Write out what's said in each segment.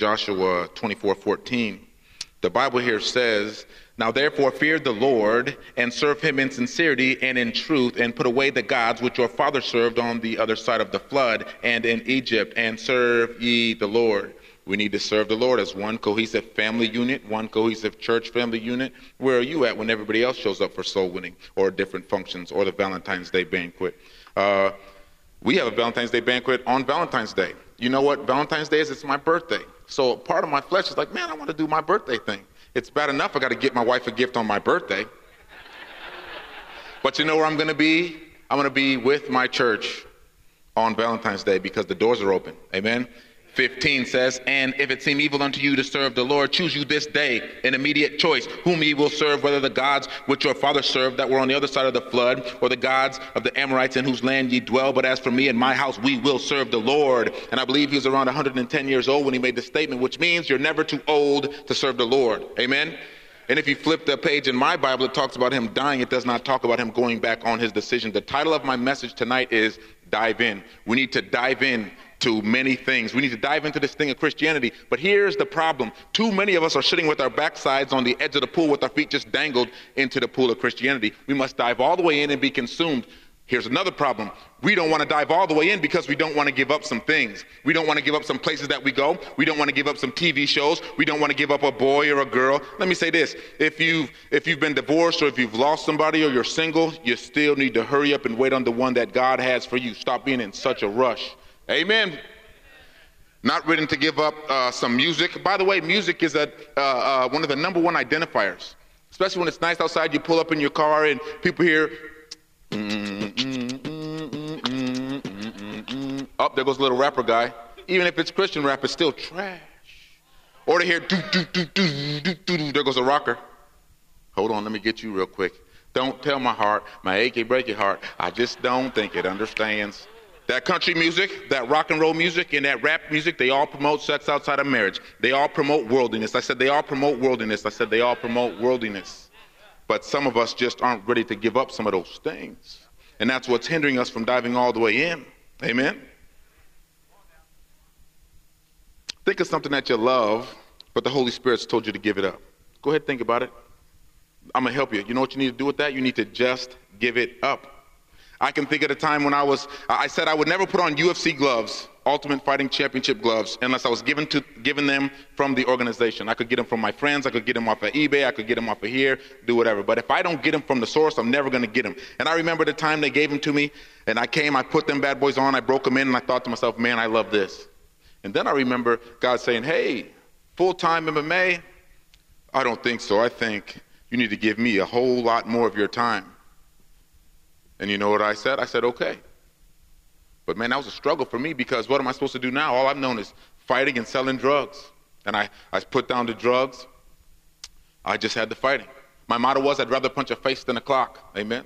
Joshua 24 14. The Bible here says, Now therefore fear the Lord and serve him in sincerity and in truth, and put away the gods which your father served on the other side of the flood and in Egypt, and serve ye the Lord. We need to serve the Lord as one cohesive family unit, one cohesive church family unit. Where are you at when everybody else shows up for soul winning or different functions or the Valentine's Day banquet? Uh, we have a Valentine's Day banquet on Valentine's Day. You know what Valentine's Day is? It's my birthday. So part of my flesh is like, man, I want to do my birthday thing. It's bad enough I got to get my wife a gift on my birthday. but you know where I'm going to be? I'm going to be with my church on Valentine's Day because the doors are open. Amen. 15 says, And if it seem evil unto you to serve the Lord, choose you this day an immediate choice, whom ye will serve, whether the gods which your father served that were on the other side of the flood, or the gods of the Amorites in whose land ye dwell. But as for me and my house, we will serve the Lord. And I believe he was around 110 years old when he made this statement, which means you're never too old to serve the Lord. Amen. And if you flip the page in my Bible, it talks about him dying. It does not talk about him going back on his decision. The title of my message tonight is Dive In. We need to dive in to many things. We need to dive into this thing of Christianity. But here's the problem. Too many of us are sitting with our backsides on the edge of the pool with our feet just dangled into the pool of Christianity. We must dive all the way in and be consumed. Here's another problem. We don't want to dive all the way in because we don't want to give up some things. We don't want to give up some places that we go. We don't want to give up some TV shows. We don't want to give up a boy or a girl. Let me say this. If you've, if you've been divorced or if you've lost somebody or you're single, you still need to hurry up and wait on the one that God has for you. Stop being in such a rush. Amen. Not willing to give up uh, some music. By the way, music is a, uh, uh, one of the number one identifiers. Especially when it's nice outside, you pull up in your car and people hear, oh, there goes a little rapper guy. Even if it's Christian rap, it's still trash. Or to hear, there goes a rocker. Hold on, let me get you real quick. Don't tell my heart, my achy breaky heart. I just don't think it understands. That country music, that rock and roll music, and that rap music, they all promote sex outside of marriage. They all promote worldliness. I said they all promote worldliness. I said they all promote worldliness. But some of us just aren't ready to give up some of those things. And that's what's hindering us from diving all the way in. Amen? Think of something that you love, but the Holy Spirit's told you to give it up. Go ahead, think about it. I'm going to help you. You know what you need to do with that? You need to just give it up. I can think of a time when I was, I said I would never put on UFC gloves, Ultimate Fighting Championship gloves, unless I was given to given them from the organization. I could get them from my friends, I could get them off of eBay, I could get them off of here, do whatever. But if I don't get them from the source, I'm never going to get them. And I remember the time they gave them to me, and I came, I put them bad boys on, I broke them in, and I thought to myself, man, I love this. And then I remember God saying, hey, full time MMA? I don't think so. I think you need to give me a whole lot more of your time. And you know what I said? I said, okay. But man, that was a struggle for me because what am I supposed to do now? All I've known is fighting and selling drugs. And I, I put down the drugs. I just had the fighting. My motto was, I'd rather punch a face than a clock. Amen.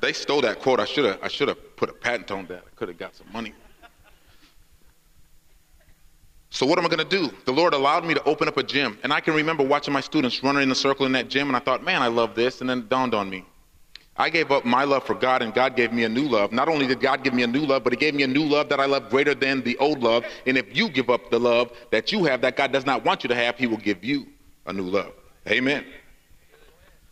They stole that quote. I should have I should have put a patent on that. I could have got some money. So what am I going to do? The Lord allowed me to open up a gym, and I can remember watching my students running in a circle in that gym, and I thought, man, I love this. And then it dawned on me. I gave up my love for God, and God gave me a new love. Not only did God give me a new love, but He gave me a new love that I love greater than the old love. And if you give up the love that you have that God does not want you to have, He will give you a new love. Amen.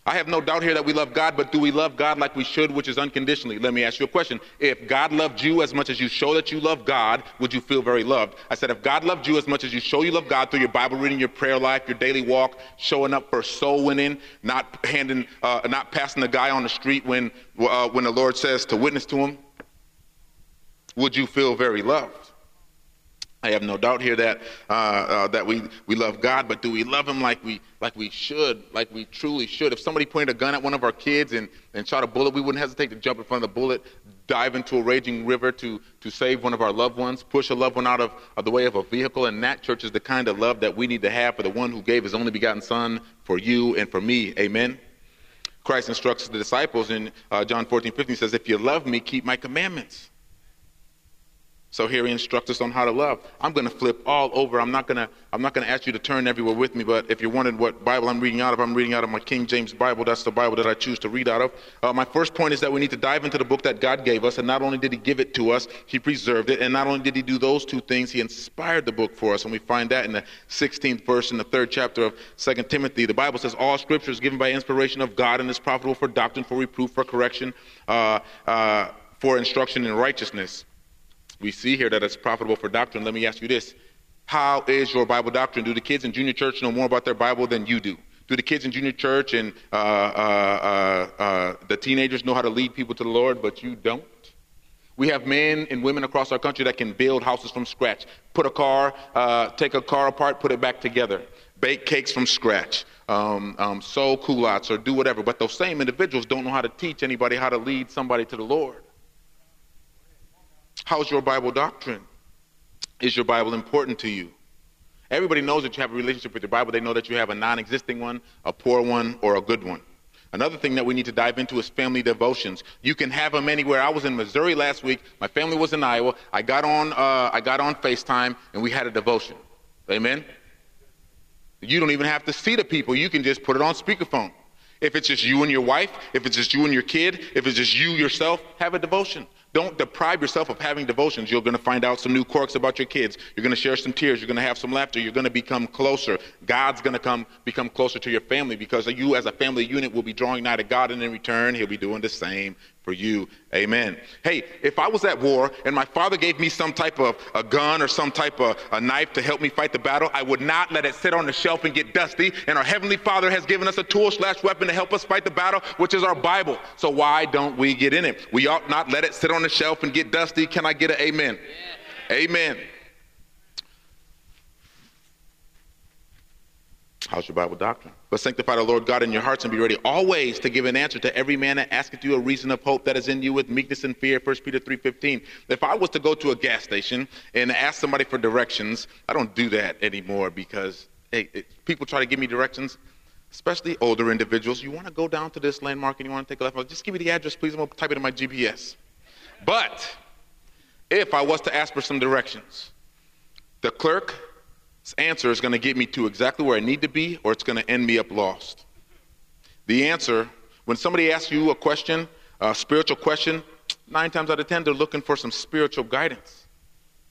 I have no doubt here that we love God, but do we love God like we should, which is unconditionally? Let me ask you a question. If God loved you as much as you show that you love God, would you feel very loved? I said, if God loved you as much as you show you love God through your Bible reading, your prayer life, your daily walk, showing up for soul winning, not handing, uh, not passing the guy on the street when, uh, when the Lord says to witness to him, would you feel very loved? I have no doubt here that uh, uh, that we, we love God, but do we love Him like we like we should, like we truly should? If somebody pointed a gun at one of our kids and, and shot a bullet, we wouldn't hesitate to jump in front of the bullet, dive into a raging river to to save one of our loved ones, push a loved one out of, of the way of a vehicle. And that church is the kind of love that we need to have for the one who gave His only begotten Son for you and for me. Amen. Christ instructs the disciples in uh, John 14, 15, says, "If you love me, keep my commandments." So here he instructs us on how to love. I'm going to flip all over. I'm not going to I'm not going to ask you to turn everywhere with me, but if you're wondering what Bible I'm reading out of, I'm reading out of my King James Bible. That's the Bible that I choose to read out of. Uh, my first point is that we need to dive into the book that God gave us, and not only did he give it to us, he preserved it, and not only did he do those two things, he inspired the book for us, and we find that in the 16th verse in the third chapter of 2 Timothy. The Bible says all scripture is given by inspiration of God and is profitable for doctrine, for reproof, for correction, uh, uh, for instruction in righteousness we see here that it's profitable for doctrine. Let me ask you this. How is your Bible doctrine? Do the kids in junior church know more about their Bible than you do? Do the kids in junior church and uh, uh, uh, uh, the teenagers know how to lead people to the Lord, but you don't? We have men and women across our country that can build houses from scratch, put a car, uh, take a car apart, put it back together, bake cakes from scratch, um, um, sew culottes, or do whatever. But those same individuals don't know how to teach anybody how to lead somebody to the Lord. How's your Bible doctrine? Is your Bible important to you? Everybody knows that you have a relationship with your Bible. They know that you have a non existing one, a poor one, or a good one. Another thing that we need to dive into is family devotions. You can have them anywhere. I was in Missouri last week. My family was in Iowa. I got on, uh, I got on FaceTime, and we had a devotion. Amen? You don't even have to see the people. You can just put it on speakerphone. If it's just you and your wife, if it's just you and your kid, if it's just you yourself, have a devotion. Don't deprive yourself of having devotions. You're going to find out some new quirks about your kids. You're going to share some tears. You're going to have some laughter. You're going to become closer. God's going to come become closer to your family because you, as a family unit, will be drawing nigh to God, and in return, He'll be doing the same for you. Amen. Hey, if I was at war and my father gave me some type of a gun or some type of a knife to help me fight the battle, I would not let it sit on the shelf and get dusty. And our Heavenly Father has given us a tool slash weapon to help us fight the battle, which is our Bible. So why don't we get in it? We ought not let it sit on the shelf and get dusty. Can I get an amen? Yeah. Amen. How's your Bible doctrine? But sanctify the Lord God in your hearts and be ready always to give an answer to every man that asketh you a reason of hope that is in you with meekness and fear. 1 Peter 3.15. If I was to go to a gas station and ask somebody for directions, I don't do that anymore because hey, it, people try to give me directions, especially older individuals. You want to go down to this landmark and you want to take a left. Just give me the address, please. I'm going to type it in my GPS. But if I was to ask for some directions, the clerk's answer is going to get me to exactly where I need to be, or it's going to end me up lost. The answer, when somebody asks you a question, a spiritual question, nine times out of ten, they're looking for some spiritual guidance.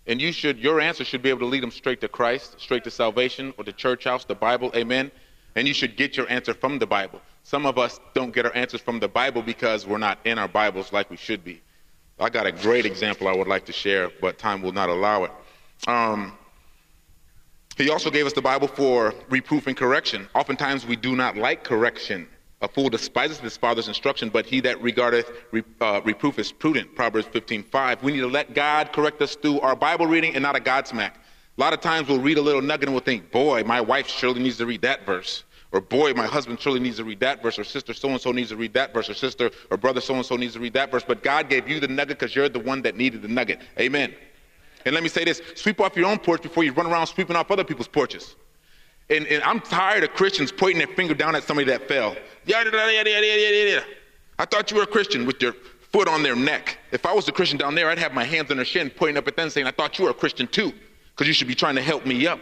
And you should, your answer should be able to lead them straight to Christ, straight to salvation, or the church house, the Bible, amen. And you should get your answer from the Bible. Some of us don't get our answers from the Bible because we're not in our Bibles like we should be. I got a great example I would like to share, but time will not allow it. Um, he also gave us the Bible for reproof and correction. Oftentimes we do not like correction. A fool despiseth his father's instruction, but he that regardeth re, uh, reproof is prudent. Proverbs 15:5. We need to let God correct us through our Bible reading and not a Godsmack. A lot of times we'll read a little nugget and we'll think, boy, my wife surely needs to read that verse. Or boy, my husband surely needs to read that verse. Or sister so and so needs to read that verse. Or sister or brother so and so needs to read that verse. But God gave you the nugget because you're the one that needed the nugget. Amen. And let me say this sweep off your own porch before you run around sweeping off other people's porches. And, and I'm tired of Christians pointing their finger down at somebody that fell. I thought you were a Christian with your foot on their neck. If I was a Christian down there, I'd have my hands on their shin, pointing up at them, saying, I thought you were a Christian too, because you should be trying to help me up,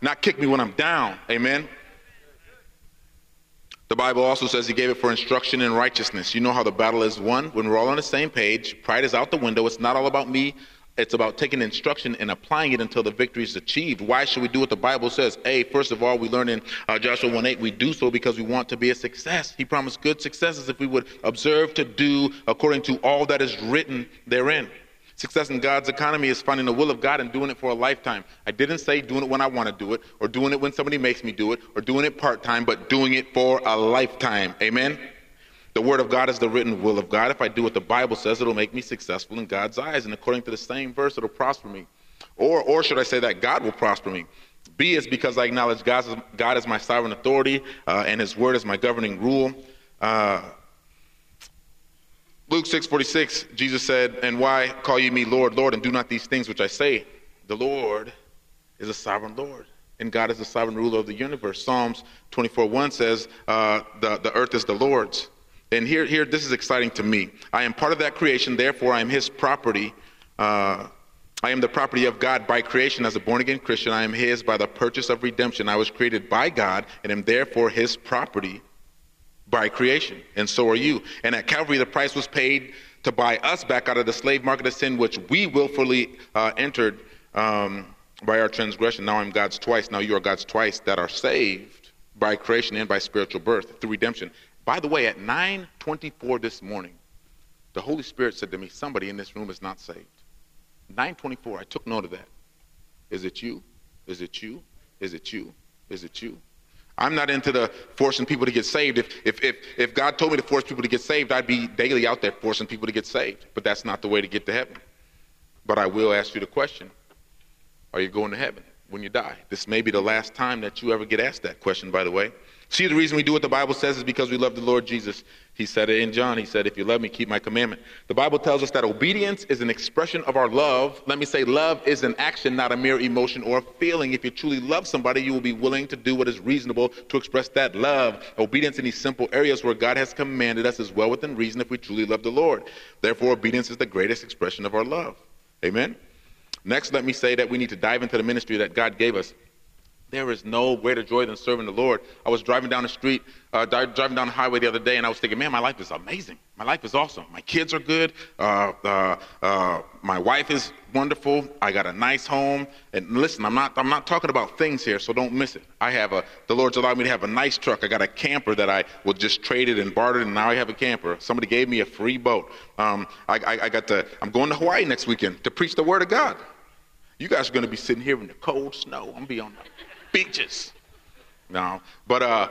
not kick me when I'm down. Amen. The Bible also says he gave it for instruction in righteousness. You know how the battle is won when we're all on the same page. Pride is out the window. It's not all about me. It's about taking instruction and applying it until the victory is achieved. Why should we do what the Bible says? A, first of all, we learn in uh, Joshua 1 8, we do so because we want to be a success. He promised good successes if we would observe to do according to all that is written therein. Success in God's economy is finding the will of God and doing it for a lifetime. I didn't say doing it when I want to do it, or doing it when somebody makes me do it, or doing it part time, but doing it for a lifetime. Amen? The word of God is the written will of God. If I do what the Bible says, it'll make me successful in God's eyes. And according to the same verse, it'll prosper me. Or, or should I say that God will prosper me? B is because I acknowledge God is, God is my sovereign authority uh, and his word is my governing rule. Uh, Luke 6:46, Jesus said, "And why call you me Lord, Lord, and do not these things which I say? The Lord is a sovereign Lord, and God is the sovereign ruler of the universe." Psalms 24:1 says, uh, "the the earth is the Lord's." And here, here, this is exciting to me. I am part of that creation, therefore I am his property. Uh, I am the property of God by creation as a born again Christian. I am His by the purchase of redemption. I was created by God and am therefore His property by creation. And so are you. And at Calvary, the price was paid to buy us back out of the slave market of sin, which we willfully uh, entered um, by our transgression. Now I'm God's twice. Now you are God's twice that are saved by creation and by spiritual birth through redemption. By the way, at 9:24 this morning, the Holy Spirit said to me, "Somebody in this room is not saved." 924. I took note of that. Is it you? Is it you? Is it you? Is it you? I'm not into the forcing people to get saved. If, if, if, if God told me to force people to get saved, I'd be daily out there forcing people to get saved. But that's not the way to get to heaven. But I will ask you the question Are you going to heaven when you die? This may be the last time that you ever get asked that question, by the way. See, the reason we do what the Bible says is because we love the Lord Jesus. He said it in John. He said, If you love me, keep my commandment. The Bible tells us that obedience is an expression of our love. Let me say, love is an action, not a mere emotion or a feeling. If you truly love somebody, you will be willing to do what is reasonable to express that love. Obedience in these simple areas where God has commanded us is well within reason if we truly love the Lord. Therefore, obedience is the greatest expression of our love. Amen? Next, let me say that we need to dive into the ministry that God gave us. There is no greater joy than serving the Lord. I was driving down the street, uh, driving down the highway the other day, and I was thinking, man, my life is amazing. My life is awesome. My kids are good. Uh, uh, uh, my wife is wonderful. I got a nice home. And listen, I'm not, I'm not talking about things here, so don't miss it. I have a, the Lord's allowed me to have a nice truck. I got a camper that I was just traded and bartered, and now I have a camper. Somebody gave me a free boat. Um, I, I, I got to, I'm going to Hawaii next weekend to preach the Word of God. You guys are going to be sitting here in the cold snow. I'm going to be on the beaches. No, but uh,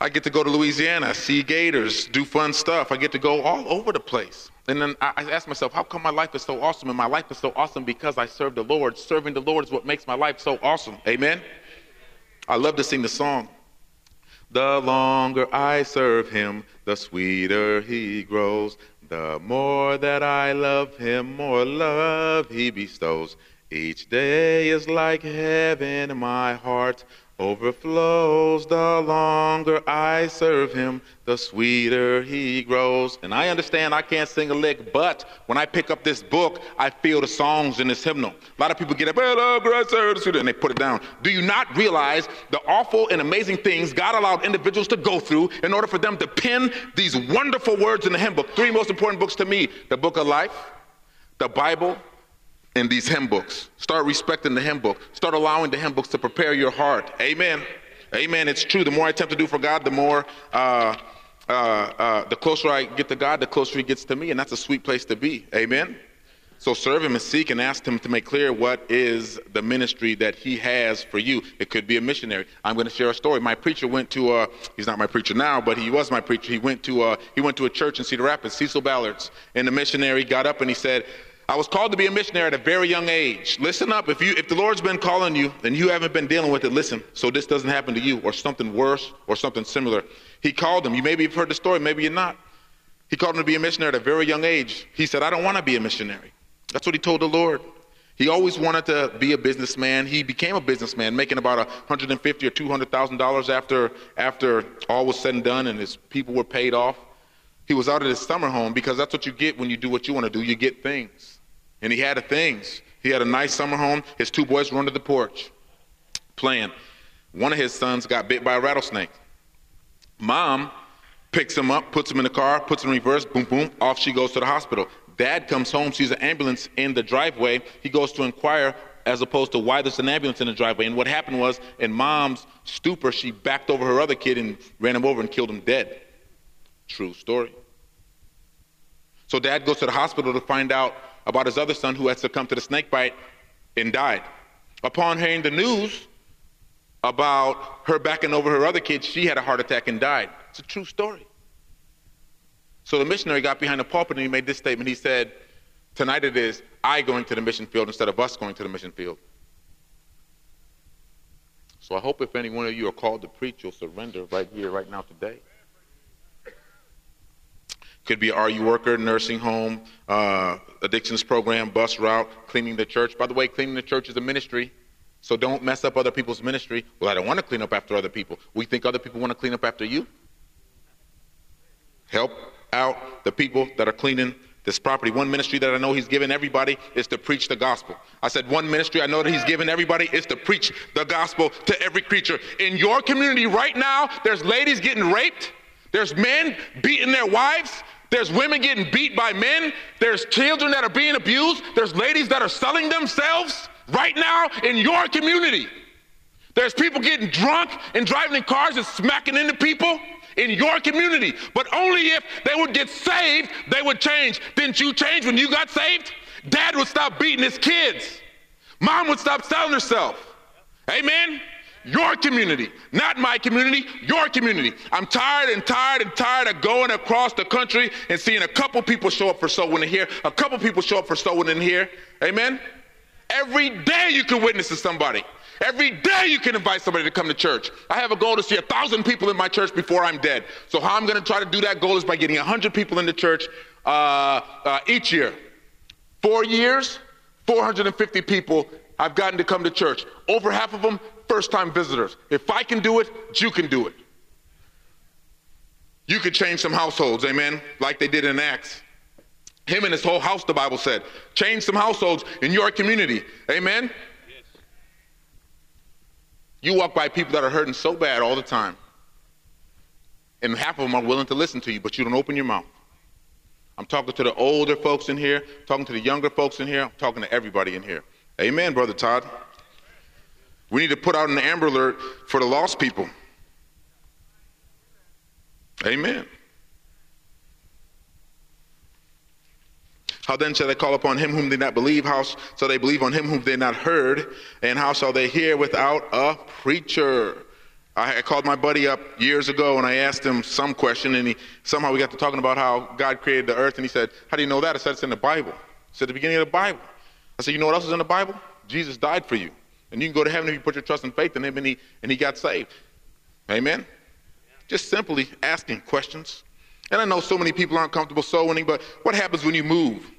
I get to go to Louisiana, see gators, do fun stuff. I get to go all over the place. And then I, I ask myself, how come my life is so awesome? And my life is so awesome because I serve the Lord. Serving the Lord is what makes my life so awesome. Amen? I love to sing the song. The longer I serve him, the sweeter he grows. The more that I love him, more love he bestows. Each day is like heaven, my heart overflows. The longer I serve him, the sweeter he grows. And I understand I can't sing a lick, but when I pick up this book, I feel the songs in this hymnal. A lot of people get up, uh, and they put it down. Do you not realize the awful and amazing things God allowed individuals to go through in order for them to pen these wonderful words in the hymn book? Three most important books to me the book of life, the Bible, in these hymn books. Start respecting the hymn book. Start allowing the hymn books to prepare your heart. Amen. Amen. It's true. The more I attempt to do for God, the more, uh, uh, uh, the closer I get to God, the closer He gets to me, and that's a sweet place to be. Amen. So serve Him and seek and ask Him to make clear what is the ministry that He has for you. It could be a missionary. I'm going to share a story. My preacher went to. Uh, he's not my preacher now, but he was my preacher. He went to. Uh, he went to a church in Cedar Rapids, Cecil Ballard's, and the missionary got up and he said. I was called to be a missionary at a very young age. Listen up. If you if the Lord's been calling you and you haven't been dealing with it, listen. So this doesn't happen to you or something worse or something similar. He called him. You maybe have heard the story, maybe you're not. He called him to be a missionary at a very young age. He said, I don't want to be a missionary. That's what he told the Lord. He always wanted to be a businessman. He became a businessman, making about 150 or 200 thousand dollars after after all was said and done, and his people were paid off. He was out at his summer home because that's what you get when you do what you want to do. You get things. And he had the things. He had a nice summer home. His two boys were under the porch playing. One of his sons got bit by a rattlesnake. Mom picks him up, puts him in the car, puts him in reverse, boom, boom, off she goes to the hospital. Dad comes home, sees an ambulance in the driveway. He goes to inquire as opposed to why there's an ambulance in the driveway. And what happened was, in mom's stupor, she backed over her other kid and ran him over and killed him dead. True story. So dad goes to the hospital to find out about his other son who had succumbed to the snake bite and died. Upon hearing the news about her backing over her other kids, she had a heart attack and died. It's a true story. So the missionary got behind the pulpit and he made this statement. He said, Tonight it is I going to the mission field instead of us going to the mission field. So I hope if any one of you are called to preach, you'll surrender right here, right now, today. Could be RU worker, nursing home, uh, addictions program, bus route, cleaning the church. By the way, cleaning the church is a ministry, so don't mess up other people's ministry. Well, I don't want to clean up after other people. We think other people want to clean up after you. Help out the people that are cleaning this property. One ministry that I know he's given everybody is to preach the gospel. I said, one ministry I know that he's given everybody is to preach the gospel to every creature. In your community right now, there's ladies getting raped, there's men beating their wives, there's women getting beat by men, there's children that are being abused, there's ladies that are selling themselves right now in your community. There's people getting drunk and driving in cars and smacking into people in your community. But only if they would get saved, they would change. Didn't you change when you got saved? Dad would stop beating his kids. Mom would stop selling herself. Amen? Your community, not my community, your community. I'm tired and tired and tired of going across the country and seeing a couple people show up for soul winning here, a couple people show up for soul winning here. Amen? Every day you can witness to somebody. Every day you can invite somebody to come to church. I have a goal to see a thousand people in my church before I'm dead. So how I'm going to try to do that goal is by getting a hundred people in the church uh, uh, each year. Four years, 450 people I've gotten to come to church. Over half of them, first-time visitors. If I can do it, you can do it. You could change some households, amen, like they did in Acts. Him and his whole house, the Bible said. Change some households in your community, amen. You walk by people that are hurting so bad all the time. And half of them are willing to listen to you, but you don't open your mouth. I'm talking to the older folks in here, talking to the younger folks in here, I'm talking to everybody in here. Amen, Brother Todd. We need to put out an amber alert for the lost people. Amen. How then shall they call upon him whom they not believe? How shall they believe on him whom they not heard? And how shall they hear without a preacher? I called my buddy up years ago and I asked him some question, and he somehow we got to talking about how God created the earth, and he said, "How do you know that?" I said, "It's in the Bible." It's at the beginning of the Bible. I said, "You know what else is in the Bible? Jesus died for you, and you can go to heaven if you put your trust and faith in Him, and He and He got saved." Amen. Just simply asking questions. And I know so many people aren't comfortable soul winning, but what happens when you move?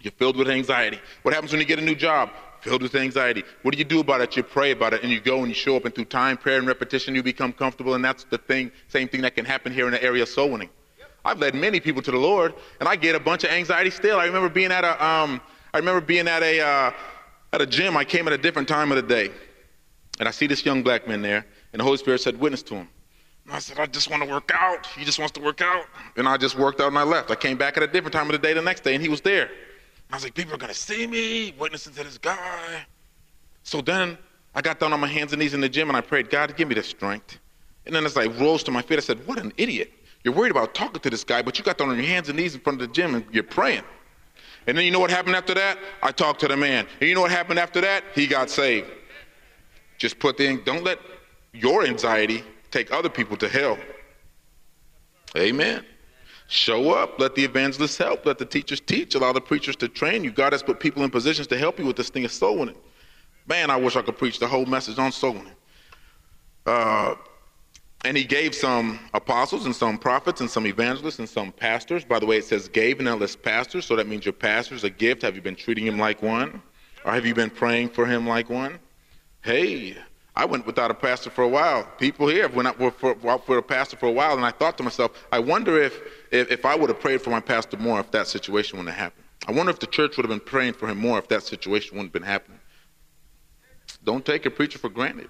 You're filled with anxiety. What happens when you get a new job? Filled with anxiety. What do you do about it? You pray about it and you go and you show up and through time, prayer, and repetition, you become comfortable. And that's the thing, same thing that can happen here in the area of soul winning. I've led many people to the Lord and I get a bunch of anxiety still. I remember being at a, um, I remember being at a, uh, at a gym. I came at a different time of the day and I see this young black man there and the Holy Spirit said, witness to him. And I said, I just want to work out. He just wants to work out. And I just worked out and I left. I came back at a different time of the day the next day and he was there. I was like, people are going to see me witnessing to this guy. So then I got down on my hands and knees in the gym and I prayed, God, give me the strength. And then as I rose to my feet, I said, what an idiot. You're worried about talking to this guy, but you got down on your hands and knees in front of the gym and you're praying. And then you know what happened after that? I talked to the man. And you know what happened after that? He got saved. Just put the, don't let your anxiety take other people to hell. Amen. Show up. Let the evangelists help. Let the teachers teach. Allow the preachers to train you. God has put people in positions to help you with this thing of soul winning. Man, I wish I could preach the whole message on soul winning. Uh, and he gave some apostles and some prophets and some evangelists and some pastors. By the way, it says gave and not list pastors, so that means your pastor's a gift. Have you been treating him like one? Or have you been praying for him like one? Hey, I went without a pastor for a while. People here went out for, for, for a pastor for a while, and I thought to myself, I wonder if, if, if I would have prayed for my pastor more if that situation wouldn't have happened. I wonder if the church would have been praying for him more if that situation wouldn't have been happening. Don't take a preacher for granted.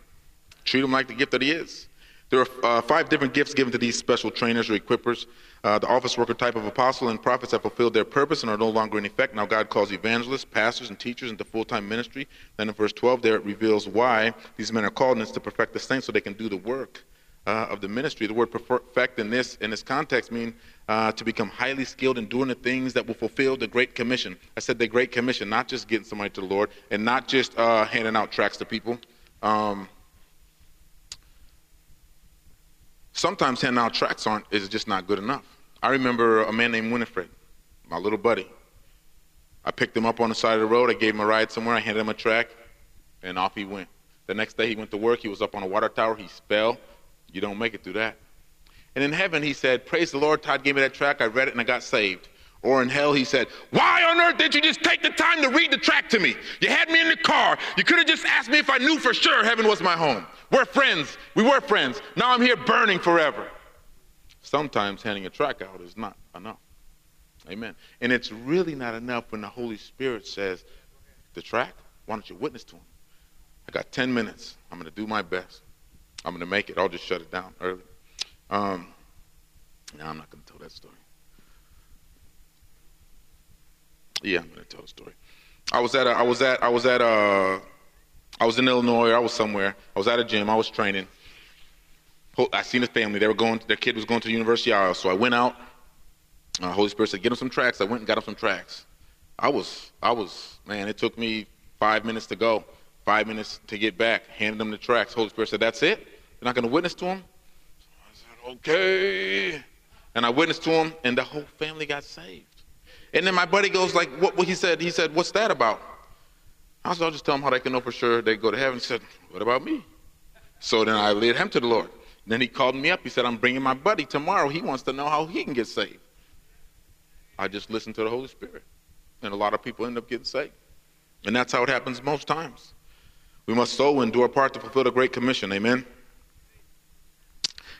Treat him like the gift that he is. There are uh, five different gifts given to these special trainers or equippers. Uh, the office worker type of apostle and prophets have fulfilled their purpose and are no longer in effect. Now God calls evangelists, pastors, and teachers into full-time ministry. Then in verse 12 there it reveals why these men are called, and it's to perfect the saints so they can do the work uh, of the ministry. The word perfect in this in this context means uh, to become highly skilled in doing the things that will fulfill the Great Commission. I said the Great Commission, not just getting somebody to the Lord and not just uh, handing out tracts to people. Um, sometimes handing out tracts aren't is just not good enough. I remember a man named Winifred, my little buddy. I picked him up on the side of the road. I gave him a ride somewhere. I handed him a track, and off he went. The next day he went to work. He was up on a water tower. He fell. You don't make it through that. And in heaven he said, Praise the Lord. Todd gave me that track. I read it and I got saved. Or in hell, he said, Why on earth did you just take the time to read the track to me? You had me in the car. You could have just asked me if I knew for sure heaven was my home. We're friends. We were friends. Now I'm here burning forever. Sometimes handing a track out is not enough. Amen. And it's really not enough when the Holy Spirit says, the track, why don't you witness to him? I got 10 minutes. I'm going to do my best. I'm going to make it. I'll just shut it down early. Um, no, I'm not going to tell that story. Yeah, I'm to tell the story. I was at a, I was at I was at a, I was in Illinois. I was somewhere. I was at a gym. I was training. I seen a family. They were going. Their kid was going to the University of Iowa. So I went out. Uh, Holy Spirit said, "Get him some tracts." I went and got him some tracts. I was I was man. It took me five minutes to go, five minutes to get back. Handed them the tracts. Holy Spirit said, "That's it. You're not going to witness to them." I said, "Okay." And I witnessed to him, and the whole family got saved. And then my buddy goes like, what, what he said, he said, what's that about? I said, I'll just tell him how they can know for sure they go to heaven. He said, what about me? So then I led him to the Lord. And then he called me up. He said, I'm bringing my buddy tomorrow. He wants to know how he can get saved. I just listened to the Holy Spirit. And a lot of people end up getting saved. And that's how it happens most times. We must do our part to fulfill the Great Commission. Amen.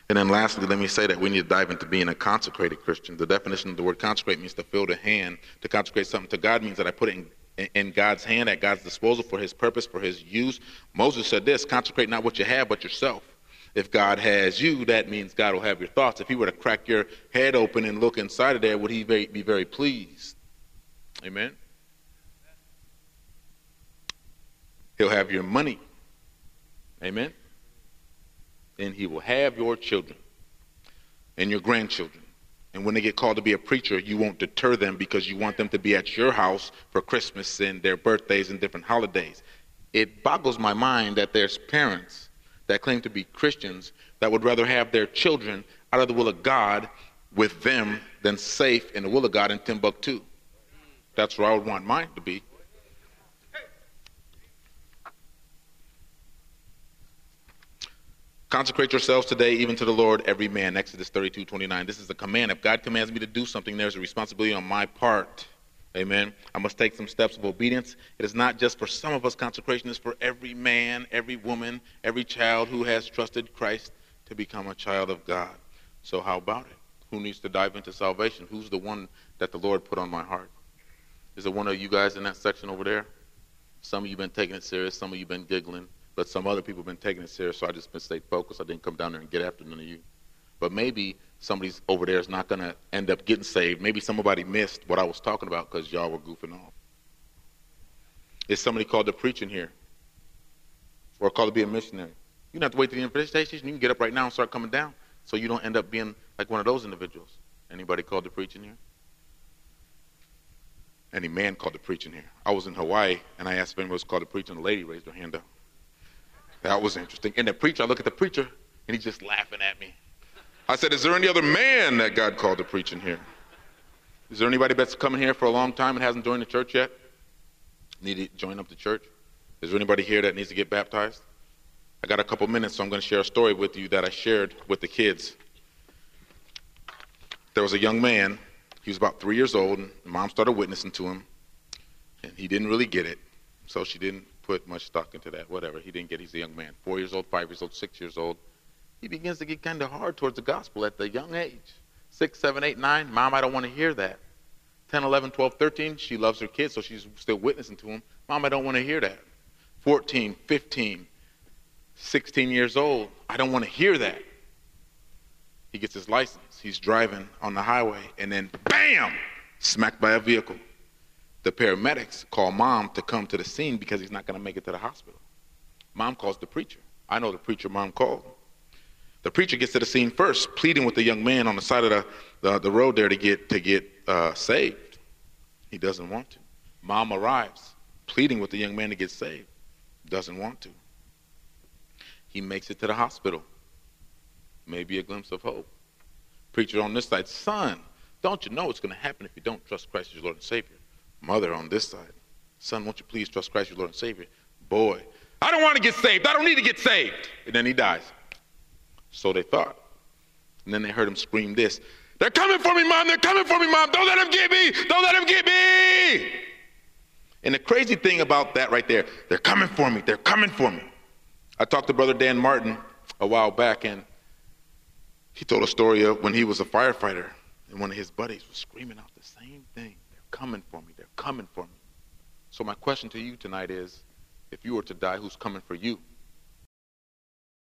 And then lastly, let me say that we need to dive into being a consecrated Christian. The definition of the word consecrate means to fill the hand. To consecrate something to God means that I put it in, in God's hand, at God's disposal for his purpose, for his use. Moses said this consecrate not what you have, but yourself. If God has you, that means God will have your thoughts. If he were to crack your head open and look inside of there, would he be very pleased? Amen. He'll have your money. Amen then he will have your children and your grandchildren. And when they get called to be a preacher, you won't deter them because you want them to be at your house for Christmas and their birthdays and different holidays. It boggles my mind that there's parents that claim to be Christians that would rather have their children out of the will of God with them than safe in the will of God in Timbuktu. That's where I would want mine to be. Consecrate yourselves today, even to the Lord, every man. Exodus 32, 29. This is a command. If God commands me to do something, there's a responsibility on my part. Amen. I must take some steps of obedience. It is not just for some of us, consecration is for every man, every woman, every child who has trusted Christ to become a child of God. So, how about it? Who needs to dive into salvation? Who's the one that the Lord put on my heart? Is it one of you guys in that section over there? Some of you been taking it serious, some of you been giggling. But some other people have been taking it serious, so I just been stayed focused. I didn't come down there and get after none of you. But maybe somebody's over there is not going to end up getting saved. Maybe somebody missed what I was talking about because y'all were goofing off. Is somebody called to preach in here? Or called to be a missionary? You don't have to wait to the invitation. You can get up right now and start coming down so you don't end up being like one of those individuals. Anybody called to preach in here? Any man called to preach in here? I was in Hawaii and I asked if anyone was called to preach and a lady raised her hand up. That was interesting. And the preacher, I look at the preacher, and he's just laughing at me. I said, Is there any other man that God called to preach in here? Is there anybody that's coming here for a long time and hasn't joined the church yet? Need to join up the church? Is there anybody here that needs to get baptized? I got a couple minutes, so I'm going to share a story with you that I shared with the kids. There was a young man, he was about three years old, and mom started witnessing to him, and he didn't really get it, so she didn't put much stock into that. Whatever. He didn't get. He's a young man, four years old, five years old, six years old. He begins to get kind of hard towards the gospel at the young age. Six, seven, eight, nine. Mom, I don't want to hear that. 10, 11, 12, 13. She loves her kids, so she's still witnessing to him. Mom, I don't want to hear that. 14, 15, 16 years old. I don't want to hear that. He gets his license. He's driving on the highway, and then bam, smacked by a vehicle. The paramedics call mom to come to the scene because he's not going to make it to the hospital. Mom calls the preacher. I know the preacher mom called. The preacher gets to the scene first, pleading with the young man on the side of the, the, the road there to get, to get uh, saved. He doesn't want to. Mom arrives, pleading with the young man to get saved. Doesn't want to. He makes it to the hospital. Maybe a glimpse of hope. Preacher on this side, son, don't you know what's going to happen if you don't trust Christ as your Lord and Savior? Mother on this side. Son, won't you please trust Christ your Lord and Savior? Boy, I don't want to get saved. I don't need to get saved. And then he dies. So they thought. And then they heard him scream this They're coming for me, mom. They're coming for me, mom. Don't let them get me. Don't let them get me. And the crazy thing about that right there, they're coming for me. They're coming for me. I talked to Brother Dan Martin a while back, and he told a story of when he was a firefighter And one of his buddies was screaming out the same thing. They're coming for me. Coming for me. So my question to you tonight is, if you were to die, who's coming for you?